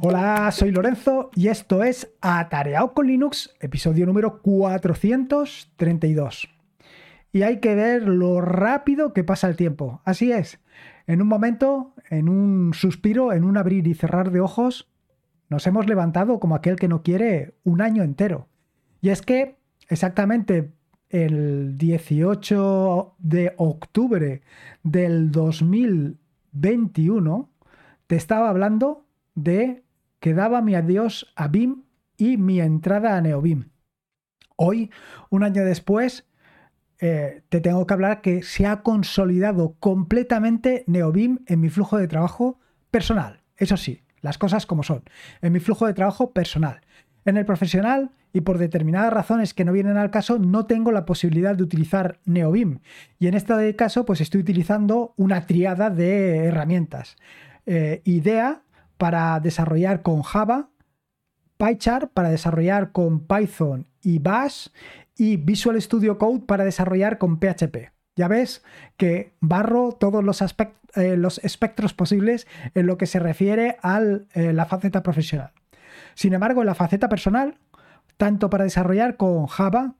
Hola, soy Lorenzo y esto es Atareado con Linux, episodio número 432. Y hay que ver lo rápido que pasa el tiempo. Así es, en un momento, en un suspiro, en un abrir y cerrar de ojos, nos hemos levantado como aquel que no quiere un año entero. Y es que exactamente el 18 de octubre del 2021 te estaba hablando de que daba mi adiós a BIM y mi entrada a NeoBIM. Hoy, un año después, eh, te tengo que hablar que se ha consolidado completamente NeoBIM en mi flujo de trabajo personal. Eso sí, las cosas como son. En mi flujo de trabajo personal. En el profesional y por determinadas razones que no vienen al caso, no tengo la posibilidad de utilizar NeoBIM. Y en este caso, pues estoy utilizando una triada de herramientas. Eh, IDEA para desarrollar con Java, PyChart para desarrollar con Python y Bash y Visual Studio Code para desarrollar con PHP. Ya ves que barro todos los, eh, los espectros posibles en lo que se refiere a eh, la faceta profesional. Sin embargo, en la faceta personal, tanto para desarrollar con Java,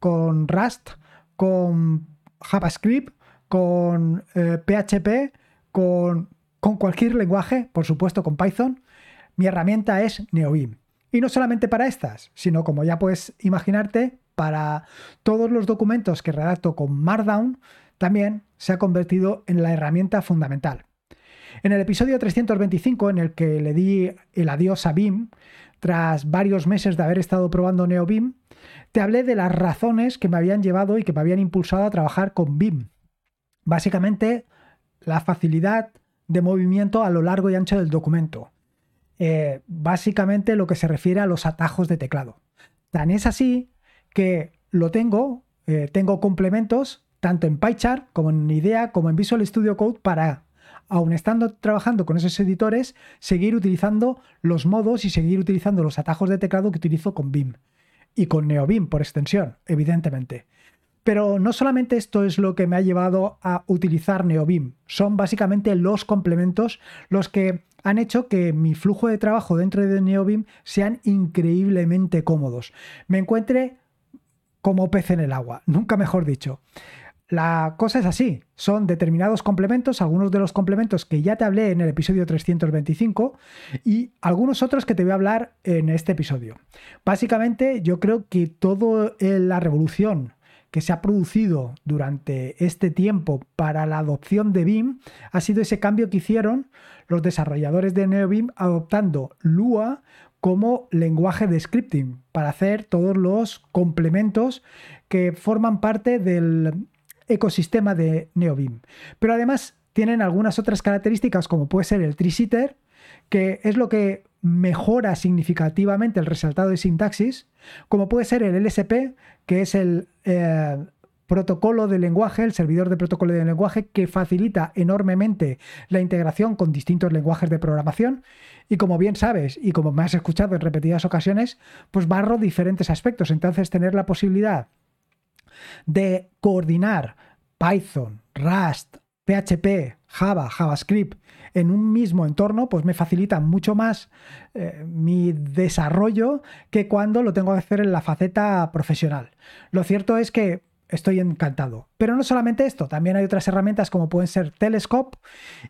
con Rust, con JavaScript, con PHP, eh, con, con cualquier lenguaje, por supuesto con Python, mi herramienta es NeoBeam. Y no solamente para estas, sino como ya puedes imaginarte, para todos los documentos que redacto con Markdown, también se ha convertido en la herramienta fundamental. En el episodio 325, en el que le di el adiós a BIM, tras varios meses de haber estado probando NeoBIM, te hablé de las razones que me habían llevado y que me habían impulsado a trabajar con BIM. Básicamente, la facilidad de movimiento a lo largo y ancho del documento. Eh, básicamente lo que se refiere a los atajos de teclado. Tan es así que lo tengo, eh, tengo complementos tanto en PyChart como en IDEA como en Visual Studio Code para aun estando trabajando con esos editores, seguir utilizando los modos y seguir utilizando los atajos de teclado que utilizo con BIM y con NeoBIM por extensión, evidentemente. Pero no solamente esto es lo que me ha llevado a utilizar NeoBIM, son básicamente los complementos los que han hecho que mi flujo de trabajo dentro de NeoBIM sean increíblemente cómodos. Me encuentre como pez en el agua, nunca mejor dicho. La cosa es así, son determinados complementos, algunos de los complementos que ya te hablé en el episodio 325 y algunos otros que te voy a hablar en este episodio. Básicamente yo creo que toda la revolución que se ha producido durante este tiempo para la adopción de BIM ha sido ese cambio que hicieron los desarrolladores de NeoBIM adoptando Lua como lenguaje de scripting para hacer todos los complementos que forman parte del ecosistema de NeoBeam. Pero además tienen algunas otras características como puede ser el tree que es lo que mejora significativamente el resaltado de sintaxis, como puede ser el LSP, que es el eh, protocolo de lenguaje, el servidor de protocolo de lenguaje, que facilita enormemente la integración con distintos lenguajes de programación. Y como bien sabes, y como me has escuchado en repetidas ocasiones, pues barro diferentes aspectos. Entonces, tener la posibilidad de coordinar Python, Rust, PHP, Java, JavaScript en un mismo entorno, pues me facilita mucho más eh, mi desarrollo que cuando lo tengo que hacer en la faceta profesional. Lo cierto es que estoy encantado. Pero no solamente esto, también hay otras herramientas como pueden ser Telescope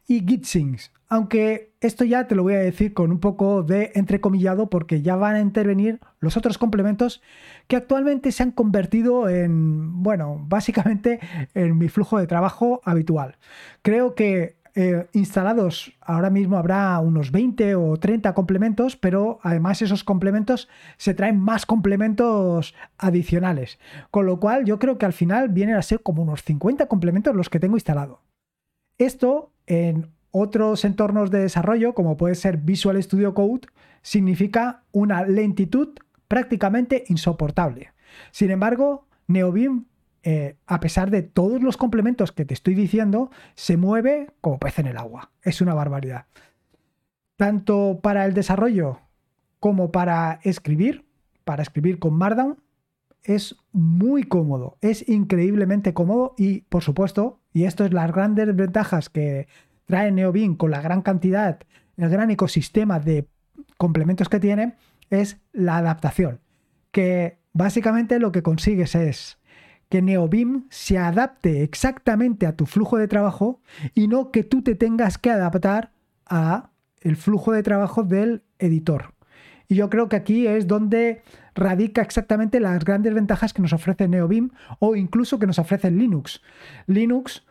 y GitSyncs. Aunque esto ya te lo voy a decir con un poco de entrecomillado porque ya van a intervenir los otros complementos que actualmente se han convertido en, bueno, básicamente en mi flujo de trabajo habitual. Creo que eh, instalados ahora mismo habrá unos 20 o 30 complementos, pero además esos complementos se traen más complementos adicionales. Con lo cual yo creo que al final vienen a ser como unos 50 complementos los que tengo instalado. Esto en otros entornos de desarrollo, como puede ser Visual Studio Code, significa una lentitud prácticamente insoportable. Sin embargo, NeoBeam eh, a pesar de todos los complementos que te estoy diciendo, se mueve como pez en el agua. Es una barbaridad. Tanto para el desarrollo como para escribir, para escribir con Markdown, es muy cómodo, es increíblemente cómodo y, por supuesto, y esto es las grandes ventajas que trae NeoBeam con la gran cantidad, el gran ecosistema de complementos que tiene es la adaptación, que básicamente lo que consigues es que NeoBeam se adapte exactamente a tu flujo de trabajo y no que tú te tengas que adaptar a el flujo de trabajo del editor. Y yo creo que aquí es donde radica exactamente las grandes ventajas que nos ofrece NeoBeam o incluso que nos ofrece Linux. Linux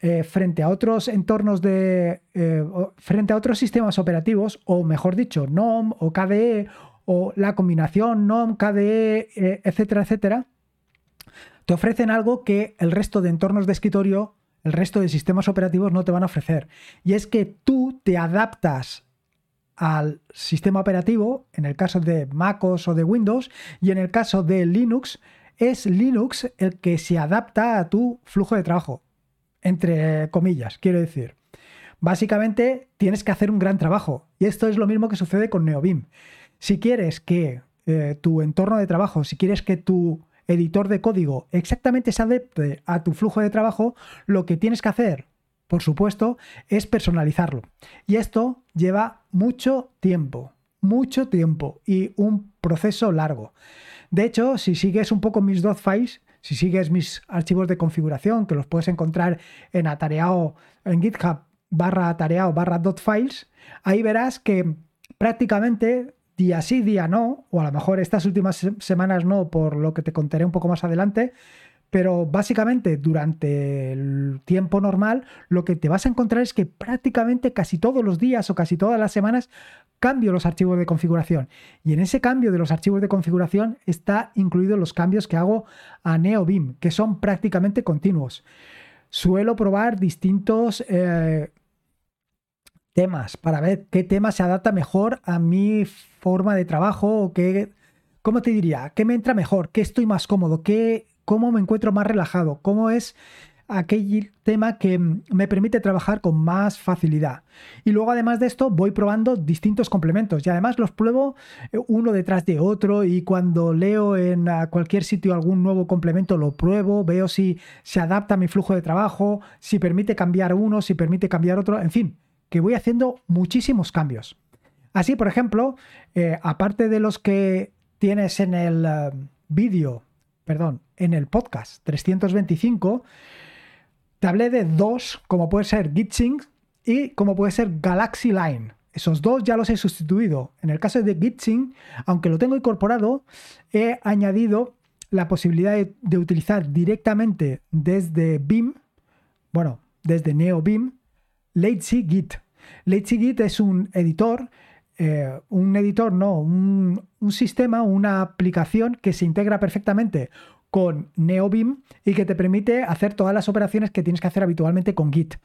eh, frente a otros entornos de. Eh, frente a otros sistemas operativos, o mejor dicho, NOM o KDE, o la combinación NOM, KDE, eh, etcétera, etcétera, te ofrecen algo que el resto de entornos de escritorio, el resto de sistemas operativos no te van a ofrecer. Y es que tú te adaptas al sistema operativo, en el caso de MacOS o de Windows, y en el caso de Linux, es Linux el que se adapta a tu flujo de trabajo, entre comillas, quiero decir. Básicamente tienes que hacer un gran trabajo, y esto es lo mismo que sucede con NeoBeam. Si quieres que eh, tu entorno de trabajo, si quieres que tu editor de código exactamente se adapte a tu flujo de trabajo, lo que tienes que hacer, por supuesto, es personalizarlo. Y esto lleva mucho tiempo, mucho tiempo y un proceso largo. De hecho, si sigues un poco mis dot files, si sigues mis archivos de configuración, que los puedes encontrar en atareado, en GitHub barra atareado barra files, ahí verás que prácticamente día sí, día no, o a lo mejor estas últimas semanas no, por lo que te contaré un poco más adelante, pero básicamente durante el tiempo normal lo que te vas a encontrar es que prácticamente casi todos los días o casi todas las semanas cambio los archivos de configuración. Y en ese cambio de los archivos de configuración está incluidos los cambios que hago a NeoBeam, que son prácticamente continuos. Suelo probar distintos... Eh, temas para ver qué tema se adapta mejor a mi forma de trabajo o qué, ¿cómo te diría? ¿Qué me entra mejor? ¿Qué estoy más cómodo? ¿Qué, ¿Cómo me encuentro más relajado? ¿Cómo es aquel tema que me permite trabajar con más facilidad? Y luego además de esto voy probando distintos complementos y además los pruebo eh, uno detrás de otro y cuando leo en cualquier sitio algún nuevo complemento lo pruebo, veo si se adapta a mi flujo de trabajo, si permite cambiar uno, si permite cambiar otro, en fin que voy haciendo muchísimos cambios. Así, por ejemplo, eh, aparte de los que tienes en el eh, vídeo, perdón, en el podcast 325, te hablé de dos, como puede ser GitSync y como puede ser Galaxy Line. Esos dos ya los he sustituido. En el caso de GitSync, aunque lo tengo incorporado, he añadido la posibilidad de, utilizar directamente desde BIM, bueno, desde NeoBeam, Lazy Git. LazyGit es un editor, eh, un editor no, un, sistema, una aplicación que se integra perfectamente con NeoBeam y que te permite hacer todas las operaciones que tienes que hacer habitualmente con Git.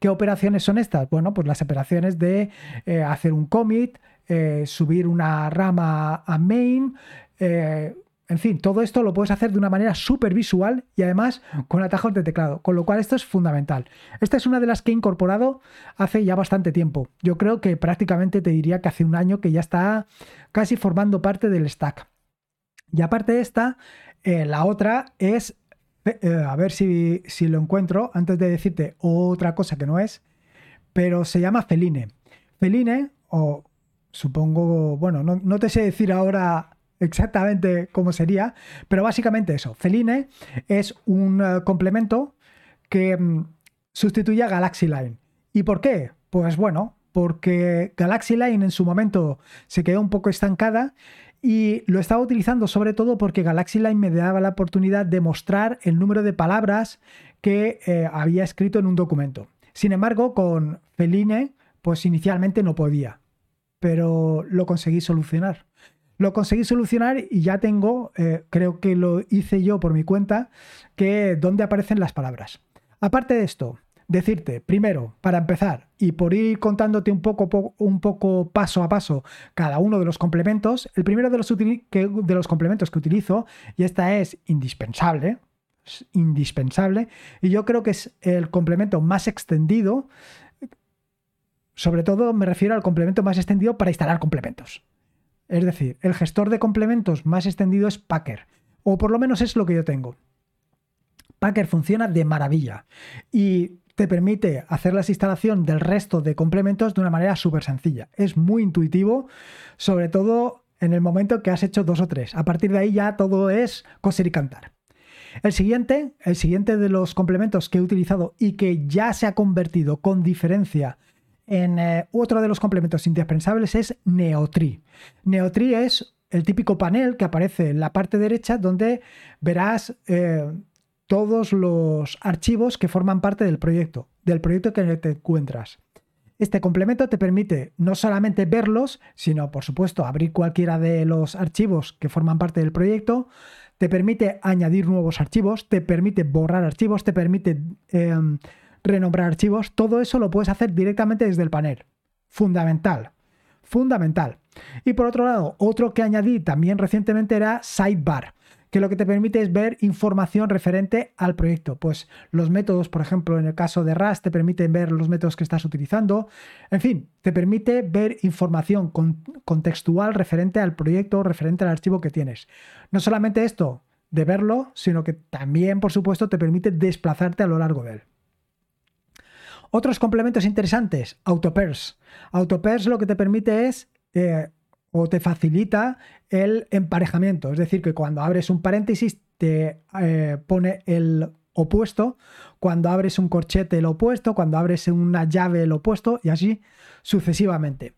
¿Qué operaciones son estas? Bueno, pues las operaciones de eh, hacer un commit, eh, subir una rama a main, en fin, todo esto lo puedes hacer de una manera súper visual y además con atajos de teclado, con lo cual esto es fundamental. Esta es una de las que he incorporado hace ya bastante tiempo. Yo creo que prácticamente te diría que hace un año que ya está casi formando parte del stack. Y aparte de esta, eh, la otra es, eh, a ver si, si lo encuentro antes de decirte otra cosa que no es, pero se llama Feline. Feline, o supongo, bueno, no, no te sé decir ahora exactamente cómo sería, pero básicamente eso. Feline es un eh, complemento que mm, sustituye a Galaxy Line. ¿Y por qué? Pues bueno, porque Galaxy Line en su momento se quedó un poco estancada y lo estaba utilizando sobre todo porque Galaxy Line me daba la oportunidad de mostrar el número de palabras que eh, había escrito en un documento. Sin embargo, con Feline, pues inicialmente no podía, pero lo conseguí solucionar. Lo conseguí solucionar y ya tengo, eh, creo que lo hice yo por mi cuenta, que dónde aparecen las palabras. Aparte de esto, decirte, primero, para empezar, y por ir contándote un poco, un poco paso a paso cada uno de los complementos, el primero de los, de los complementos que utilizo, y esta es indispensable, es indispensable, y yo creo que es el complemento más extendido, sobre todo me refiero al complemento más extendido para instalar complementos. Es decir, el gestor de complementos más extendido es Packer, o por lo menos es lo que yo tengo. Packer funciona de maravilla y te permite hacer la instalación del resto de complementos de una manera súper sencilla. Es muy intuitivo, sobre todo en el momento que has hecho dos o tres. A partir de ahí ya todo es coser y cantar. El siguiente, el siguiente de los complementos que he utilizado y que ya se ha convertido con diferencia en eh, otro de los complementos indispensables es Neotri. Neotri es el típico panel que aparece en la parte derecha donde verás eh, todos los archivos que forman parte del proyecto, del proyecto que te encuentras. Este complemento te permite no solamente verlos, sino por supuesto abrir cualquiera de los archivos que forman parte del proyecto, te permite añadir nuevos archivos, te permite borrar archivos, te permite em, renombrar archivos, todo eso lo puedes hacer directamente desde el panel. Fundamental, fundamental. Y por otro lado, otro que añadí también recientemente era Sidebar que lo que te permite es ver información referente al proyecto. Pues los métodos, por ejemplo, en el caso de Rust, te permiten ver los métodos que estás utilizando. En fin, te permite ver información contextual referente al proyecto, referente al archivo que tienes. No solamente esto de verlo, sino que también, por supuesto, te permite desplazarte a lo largo de él. Otros complementos interesantes, Autopairs. Autopairs lo que te permite es eh, o te facilita el emparejamiento. Es decir, que cuando abres un paréntesis te eh, pone el opuesto, cuando abres un corchete el opuesto, cuando abres una llave el opuesto y así sucesivamente.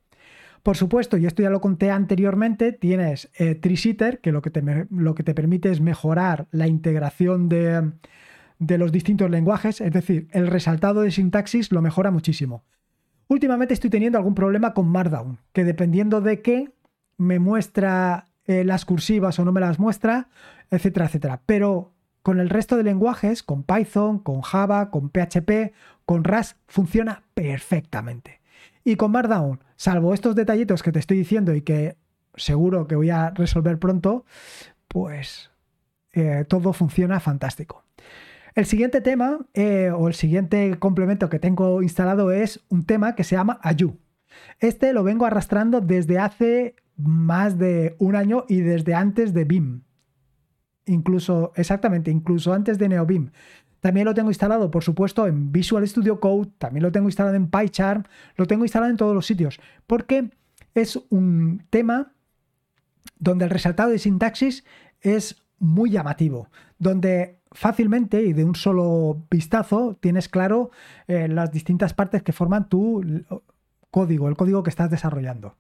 Por supuesto, y esto ya lo conté anteriormente, tienes eh, Trisitter, que lo que, te, lo que te permite es mejorar la integración de, de los distintos lenguajes, es decir, el resaltado de sintaxis lo mejora muchísimo. Últimamente estoy teniendo algún problema con Markdown, que dependiendo de qué, me muestra eh, las cursivas o no me las muestra, etcétera, etcétera. Pero con el resto de lenguajes, con Python, con Java, con PHP, con Rust, funciona perfectamente. Y con Markdown, salvo estos detallitos que te estoy diciendo y que seguro que voy a resolver pronto, pues eh, todo funciona fantástico. El siguiente tema eh, o el siguiente complemento que tengo instalado es un tema que se llama Ayu. Este lo vengo arrastrando desde hace más de un año y desde antes de BIM. Incluso, exactamente, incluso antes de NeoBIM. También lo tengo instalado, por supuesto, en Visual Studio Code, también lo tengo instalado en PyCharm, lo tengo instalado en todos los sitios, porque es un tema donde el resaltado de sintaxis es muy llamativo, donde fácilmente y de un solo vistazo tienes claro eh, las distintas partes que forman tu código, el código que estás desarrollando.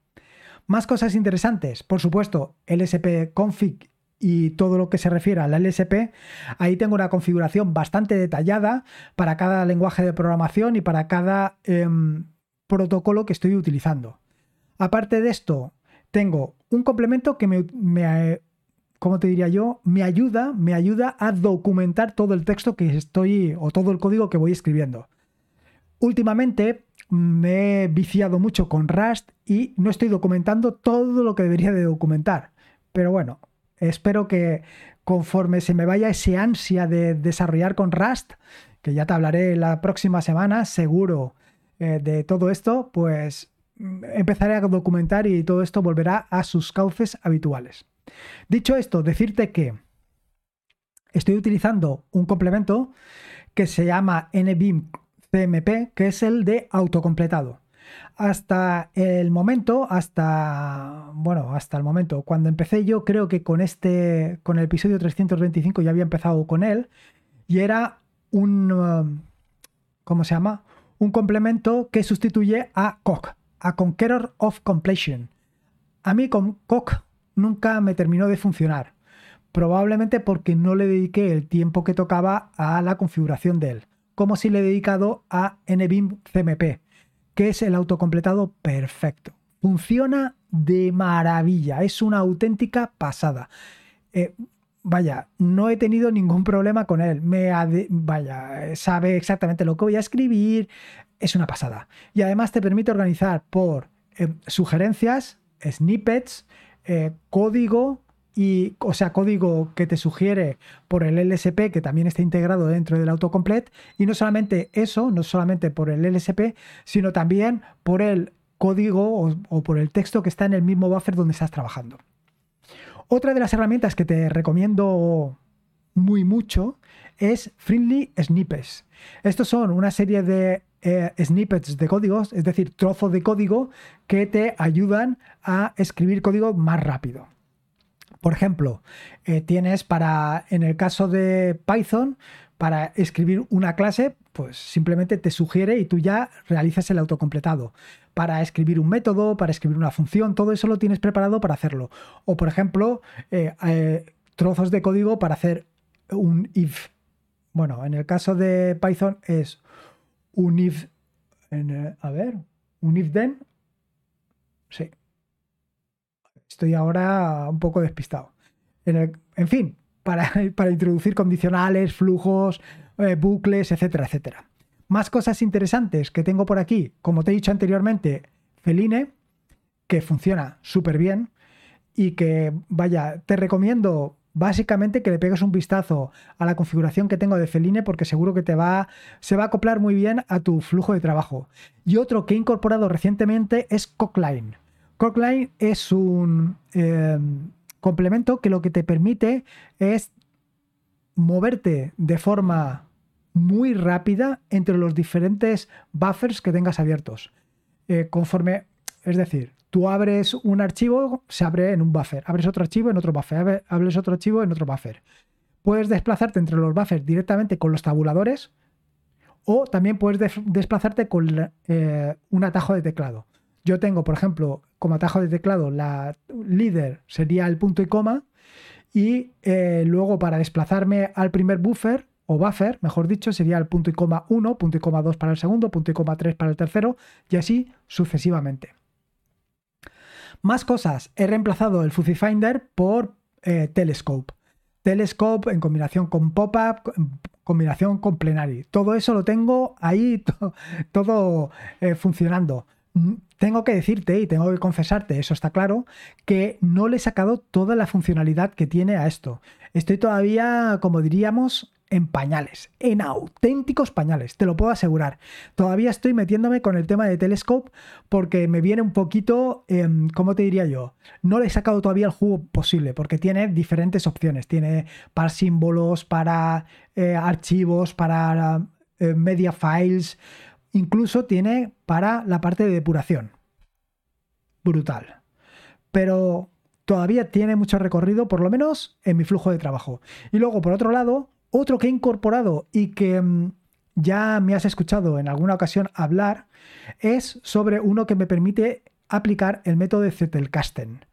Más cosas interesantes, por supuesto, LSP config y todo lo que se refiere al LSP, ahí tengo una configuración bastante detallada para cada lenguaje de programación y para cada em, protocolo que estoy utilizando. Aparte de esto, tengo un complemento que me, me ¿cómo te diría yo? Me ayuda, me ayuda a documentar todo el texto que estoy o todo el código que voy escribiendo. Últimamente me he viciado mucho con Rust y no estoy documentando todo lo que debería de documentar. Pero bueno, espero que conforme se me vaya ese ansia de desarrollar con Rust, que ya te hablaré la próxima semana, seguro, eh, de todo esto, pues mm, empezaré a documentar y todo esto volverá a sus cauces habituales. Dicho esto, decirte que estoy utilizando un complemento que se llama NBIM CMP, que es el de autocompletado. Hasta el momento, hasta bueno, hasta el momento, cuando empecé yo creo que con este, con el episodio 325 ya había empezado con él y era un, um, ¿cómo se llama? Un complemento que sustituye a COC, a Conqueror of Completion. A mí con COC nunca me terminó de funcionar, probablemente porque no le dediqué el tiempo que tocaba a la configuración de él como si le he dedicado a NBIM CMP, que es el autocompletado perfecto. Funciona de maravilla, es una auténtica pasada. Eh, vaya, no he tenido ningún problema con él. Me vaya, sabe exactamente lo que voy a escribir. Es una pasada. Y además te permite organizar por eh, sugerencias, snippets, eh, código, y, o sea, código que te sugiere por el LSP, que también está integrado dentro del autocomplete, y no solamente eso, no solamente por el LSP, sino también por el código o, por el texto que está en el mismo buffer donde estás trabajando. Otra de las herramientas que te recomiendo muy mucho es Friendly Snippets. Estos son una serie de eh, snippets de códigos, es decir, trozos de código que te ayudan a escribir código más rápido. Por ejemplo, eh, tienes para, en el caso de Python, para escribir una clase, pues simplemente te sugiere y tú ya realizas el autocompletado. Para escribir un método, para escribir una función, todo eso lo tienes preparado para hacerlo. O por ejemplo, eh, trozos de código para hacer un if. Bueno, en el caso de Python es un if. a ver, un if then. Sí. Estoy ahora un poco despistado. En, fin, para, para, introducir condicionales, flujos, eh, bucles, etcétera, etcétera. Más cosas interesantes que tengo por aquí, como te he dicho anteriormente, Feline, que funciona súper bien y que, vaya, te recomiendo básicamente que le pegues un vistazo a la configuración que tengo de Feline porque seguro que te va, se va a acoplar muy bien a tu flujo de trabajo. Y otro que he incorporado recientemente es Cockline. Cockline es un em, complemento que lo que te permite es moverte de forma muy rápida entre los diferentes buffers que tengas abiertos. Eh, conforme, es decir, tú abres un archivo, se abre en un buffer, abres otro archivo en otro buffer, abres otro archivo en otro buffer. Puedes desplazarte entre los buffers directamente con los tabuladores o también puedes desplazarte con eh, un atajo de teclado. Yo tengo, por ejemplo, como atajo de teclado, la líder sería el punto y coma, y eh, luego para desplazarme al primer buffer, o buffer, mejor dicho, sería el punto y coma 1, punto y coma 2 para el segundo, punto y coma 3 para el tercero, y así sucesivamente. Más cosas, he reemplazado el Fuzzy Finder por eh, Telescope. Telescope en combinación con Pop-Up, combinación con Plenary. Todo eso lo tengo ahí, todo eh, funcionando tengo que decirte y tengo que confesarte, eso está claro, que no le he sacado toda la funcionalidad que tiene a esto. Estoy todavía, como diríamos, en pañales, en auténticos pañales, te lo puedo asegurar. Todavía estoy metiéndome con el tema de Telescope porque me viene un poquito, eh, ¿cómo te diría yo? No le he sacado todavía el jugo posible porque tiene diferentes opciones. Tiene para símbolos, para eh, archivos, para eh, media files, Incluso tiene para la parte de depuración. Brutal. Pero todavía tiene mucho recorrido, por lo menos en mi flujo de trabajo. Y luego, por otro lado, otro que he incorporado y que mm, ya me has escuchado en alguna ocasión hablar, es sobre uno que me permite aplicar el método de Zettelkasten.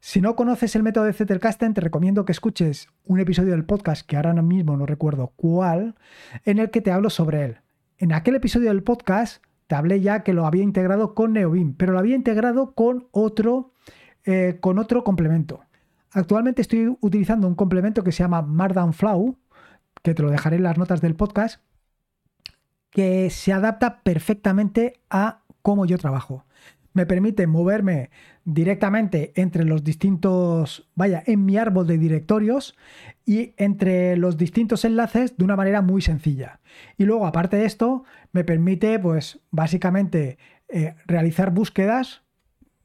Si no conoces el método de Zettelkasten, te recomiendo que escuches un episodio del podcast, que ahora mismo no recuerdo cuál, en el que te hablo sobre él. En aquel episodio del podcast te hablé ya que lo había integrado con Neobim, pero lo había integrado con otro, eh, con otro complemento. Actualmente estoy utilizando un complemento que se llama Markdown Flow, que te lo dejaré en las notas del podcast, que se adapta perfectamente a cómo yo trabajo me permite moverme directamente entre los distintos, vaya, en mi árbol de directorios y entre los distintos enlaces de una manera muy sencilla. Y luego, aparte de esto, me permite, pues, básicamente eh, realizar búsquedas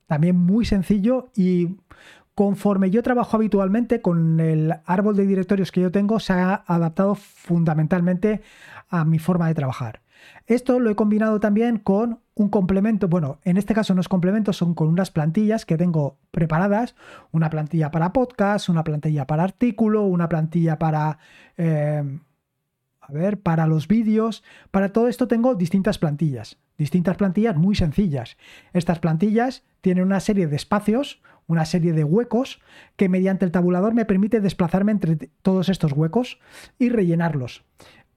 también muy sencillo y conforme yo trabajo habitualmente con el árbol de directorios que yo tengo, se ha adaptado fundamentalmente a mi forma de trabajar. Esto lo he combinado también con un complemento, bueno, en este caso no es complemento, son con unas plantillas que tengo preparadas, una plantilla para podcast, una plantilla para artículo, una plantilla para... Eh, a ver, para los vídeos, para todo esto tengo distintas plantillas, distintas plantillas muy sencillas. Estas plantillas tienen una serie de espacios, una serie de huecos que mediante el tabulador me permite desplazarme entre todos estos huecos y rellenarlos.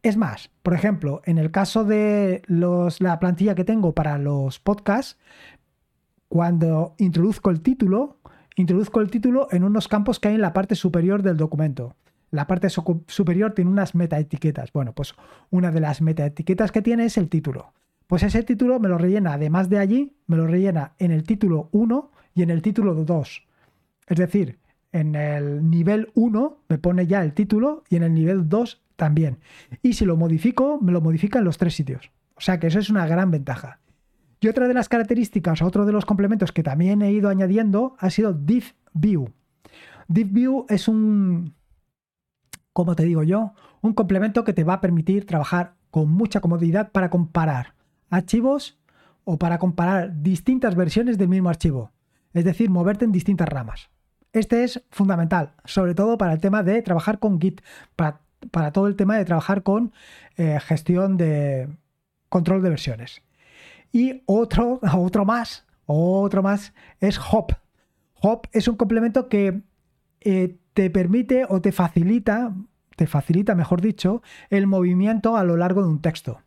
Es más, por ejemplo, en el caso de la plantilla que tengo para los podcasts, cuando introduzco el título, introduzco el título en unos campos que hay en la parte superior del documento. La parte superior tiene unas metaetiquetas. Bueno, pues una de las metaetiquetas que tiene es el título. Pues ese título me lo rellena, además de allí, me lo rellena en el título 1 y en el título 2. Es decir, en el nivel 1 me pone ya el título y en el nivel 2 también. Y si lo modifico, me lo modifica en los tres sitios. O sea que eso es una gran ventaja. Y otra de las características, otro de los complementos que también he ido añadiendo ha sido Div View. Div View es un, como te digo yo, Un complemento que te va a permitir trabajar con mucha comodidad para comparar archivos o para comparar distintas versiones del mismo archivo. Es decir, moverte en distintas ramas. Este es fundamental, sobre todo para el tema de trabajar con Git, para, todo el tema de trabajar con eh, gestión de control de versiones. Y otro, otro más, otro más es Hop. Hop es un complemento que eh, te permite o te facilita, te facilita, mejor dicho, el movimiento a lo largo de un texto.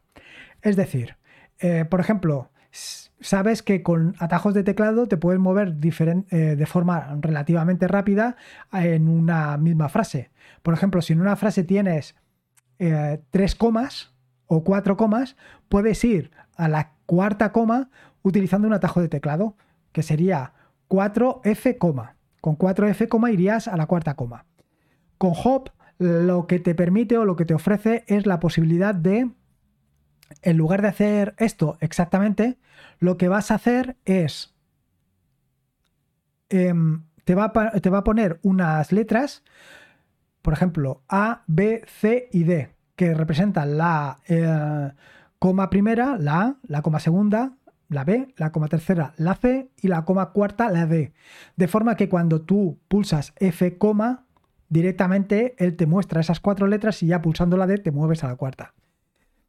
Es decir, eh, por ejemplo, sabes que con atajos de teclado te puedes mover eh, de forma relativamente rápida en una misma frase. Por ejemplo, si en una frase tienes tres comas o cuatro comas, puedes ir a la cuarta coma utilizando un atajo de teclado, que sería 4F, con 4F, irías a la cuarta coma. Con Hop lo que te permite o lo que te ofrece es la posibilidad de, en lugar de hacer esto exactamente, lo que vas a hacer es, em, te, va a, te, va a, poner unas letras, por ejemplo, A, B, C y D, que representan la eh, coma primera, la A, la coma segunda, la B, la coma tercera, la C y la coma cuarta, la D. De forma que cuando tú pulsas F, directamente él te muestra esas cuatro letras y ya pulsando la D te mueves a la cuarta.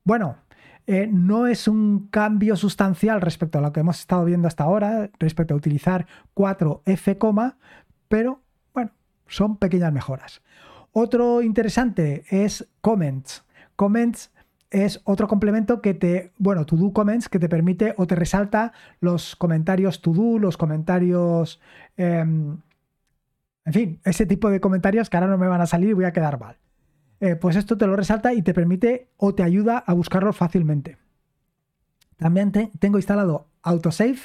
Bueno, eh, no es un cambio sustancial respecto a lo que hemos estado viendo hasta ahora, respecto a utilizar 4F, pero bueno, son pequeñas mejoras. Otro interesante es comments. Comments es otro complemento que te, bueno, to do comments que te permite o te resalta los comentarios to do, los comentarios, em, en fin, ese tipo de comentarios que ahora no me van a salir y voy a quedar mal. Eh, pues esto te lo resalta y te permite o te ayuda a buscarlo fácilmente. También tengo instalado Autosave,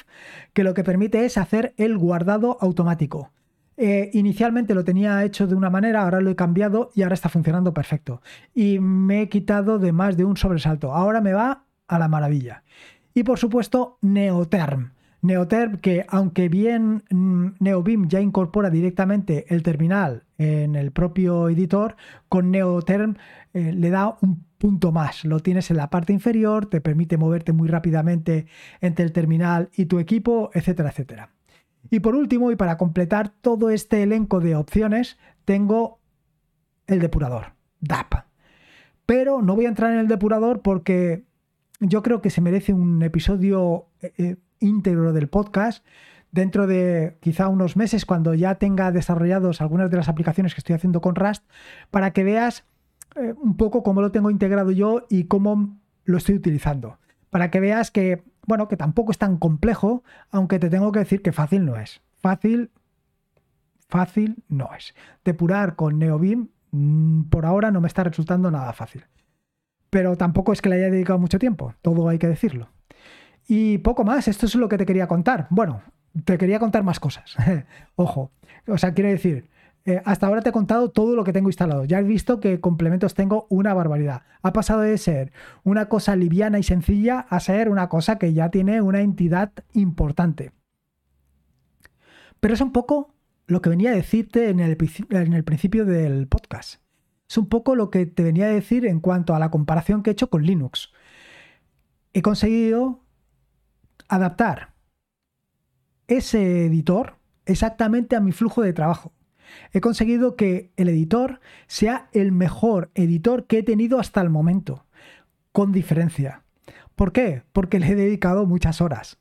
que lo que permite es hacer el guardado automático. Eh, inicialmente lo tenía hecho de una manera, ahora lo he cambiado y ahora está funcionando perfecto. Y me he quitado de más de un sobresalto. Ahora me va a la maravilla. Y por supuesto, Neoterm. Neoterm que aunque bien mm, NeoBeam ya incorpora directamente el terminal en el propio editor, con Neoterm eh, le da un punto más. Lo tienes en la parte inferior, te permite moverte muy rápidamente entre el terminal y tu equipo, etcétera, etcétera. Y por último, y para completar todo este elenco de opciones, tengo el depurador, DAP. Pero no voy a entrar en el depurador porque yo creo que se merece un episodio eh, eh, íntegro del podcast dentro de quizá unos meses cuando ya tenga desarrollados algunas de las aplicaciones que estoy haciendo con Rust para que veas eh, un poco cómo lo tengo integrado yo y cómo lo estoy utilizando. Para que veas que bueno, que tampoco es tan complejo, aunque te tengo que decir que fácil no es. Fácil, fácil no es. Depurar con NeoBeam mm, por ahora no me está resultando nada fácil. Pero tampoco es que le haya dedicado mucho tiempo, todo hay que decirlo. Y poco más, esto es lo que te quería contar. Bueno, te quería contar más cosas. Ojo, o sea, quiero decir, eh, hasta ahora te he contado todo lo que tengo instalado. Ya has visto que complementos tengo una barbaridad. Ha pasado de ser una cosa liviana y sencilla a ser una cosa que ya tiene una entidad importante. Pero es un poco lo que venía a decirte en el, en el principio del podcast. Es un poco lo que te venía a decir en cuanto a la comparación que he hecho con Linux. He conseguido adaptar ese editor exactamente a mi flujo de trabajo he conseguido que el editor sea el mejor editor que he tenido hasta el momento, con diferencia. ¿Por qué? Porque le he dedicado muchas horas.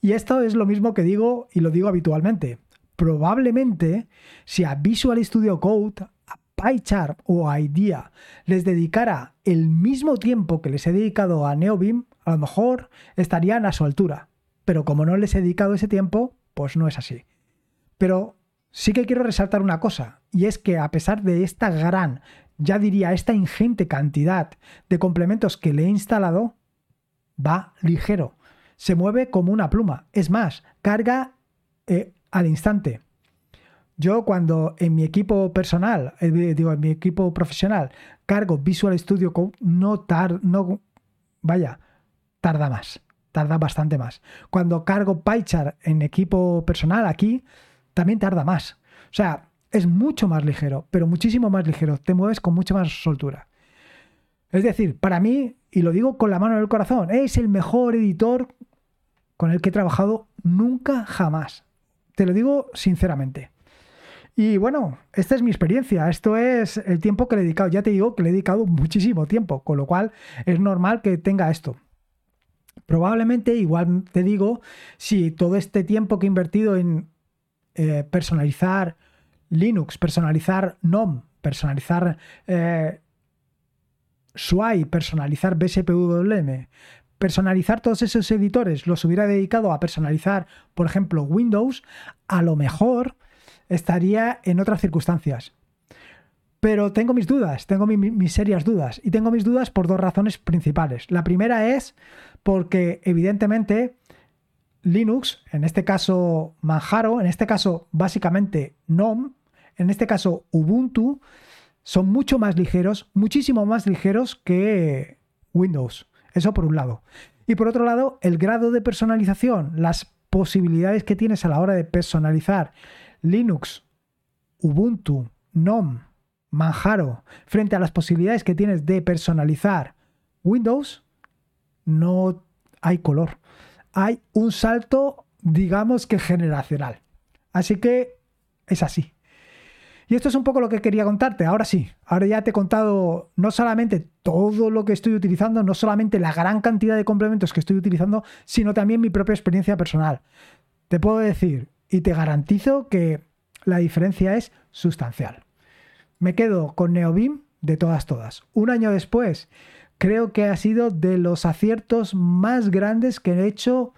Y esto es lo mismo que digo y lo digo habitualmente. Probablemente si a Visual Studio Code, a PyCharm o a IDEA les dedicara el mismo tiempo que les he dedicado a NeoBeam, a lo mejor estarían a su altura. Pero como no les he dedicado ese tiempo, pues no es así. Pero Sí que quiero resaltar una cosa, y es que a pesar de esta gran, ya diría, esta ingente cantidad de complementos que le he instalado, va ligero. Se mueve como una pluma. Es más, carga eh, al instante. Yo cuando en mi equipo personal, eh, digo, en mi equipo profesional, cargo Visual Studio Code, no tarda, no, vaya, tarda más, tarda bastante más. Cuando cargo PyChart en equipo personal aquí, también tarda más. O sea, es mucho más ligero, pero muchísimo más ligero. Te mueves con mucha más soltura. Es decir, para mí, y lo digo con la mano en el corazón, es el mejor editor con el que he trabajado nunca jamás. Te lo digo sinceramente. Y bueno, esta es mi experiencia, esto es el tiempo que le he dedicado. Ya te digo que le he dedicado muchísimo tiempo, con lo cual es normal que tenga esto. Probablemente, igual te digo, si todo este tiempo que he invertido en eh, personalizar Linux, personalizar NOM, personalizar eh, personalizar BSPWM, personalizar todos esos editores, los hubiera dedicado a personalizar, por ejemplo, Windows, a lo mejor estaría en otras circunstancias. Pero tengo mis dudas, tengo mis serias dudas. Y tengo mis dudas por dos razones principales. La primera es porque evidentemente Linux, en este caso Manjaro, en este caso básicamente GNOME, en este caso Ubuntu, son mucho más ligeros, muchísimo más ligeros que Windows. Eso por un lado. Y por otro lado, el grado de personalización, las posibilidades que tienes a la hora de personalizar Linux, Ubuntu, GNOME, Manjaro, frente a las posibilidades que tienes de personalizar Windows, no hay color. Hay un salto, digamos que generacional. Así que es así. Y esto es un poco lo que quería contarte. Ahora sí, ahora ya te he contado no solamente todo lo que estoy utilizando, no solamente la gran cantidad de complementos que estoy utilizando, sino también mi propia experiencia personal. Te puedo decir y te garantizo que la diferencia es sustancial. Me quedo con Neobim de todas, todas. Un año después, creo que ha sido de los aciertos más grandes que he hecho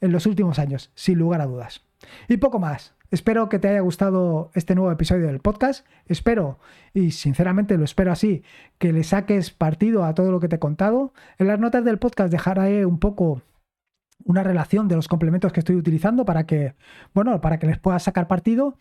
en los últimos años, sin lugar a dudas. Y poco más. Espero que te haya gustado este nuevo episodio del podcast. Espero, y sinceramente lo espero así, que le saques partido a todo lo que te he contado. En las notas del podcast dejaré un poco una relación de los complementos que estoy utilizando para que, bueno, para que les puedas sacar partido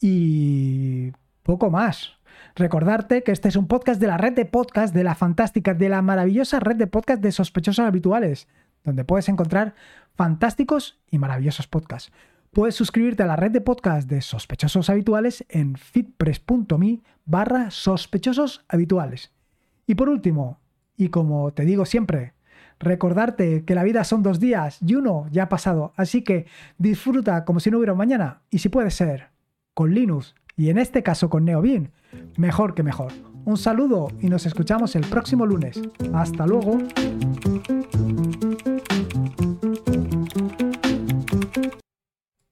y poco más. Recordarte que este es un podcast de la red de podcast, de la fantástica, de la maravillosa red de podcast de sospechosos habituales, donde puedes encontrar fantásticos y maravillosos podcasts. Puedes suscribirte a la red de podcast de sospechosos habituales en fitpress.me barra sospechosos habituales. Y por último, y como te digo siempre, recordarte que la vida son dos días y uno ya ha pasado, así que disfruta como si no hubiera mañana y si puede ser, con Linux y en este caso con NeoBeam, mejor que mejor. Un saludo y nos escuchamos el próximo lunes. Hasta luego.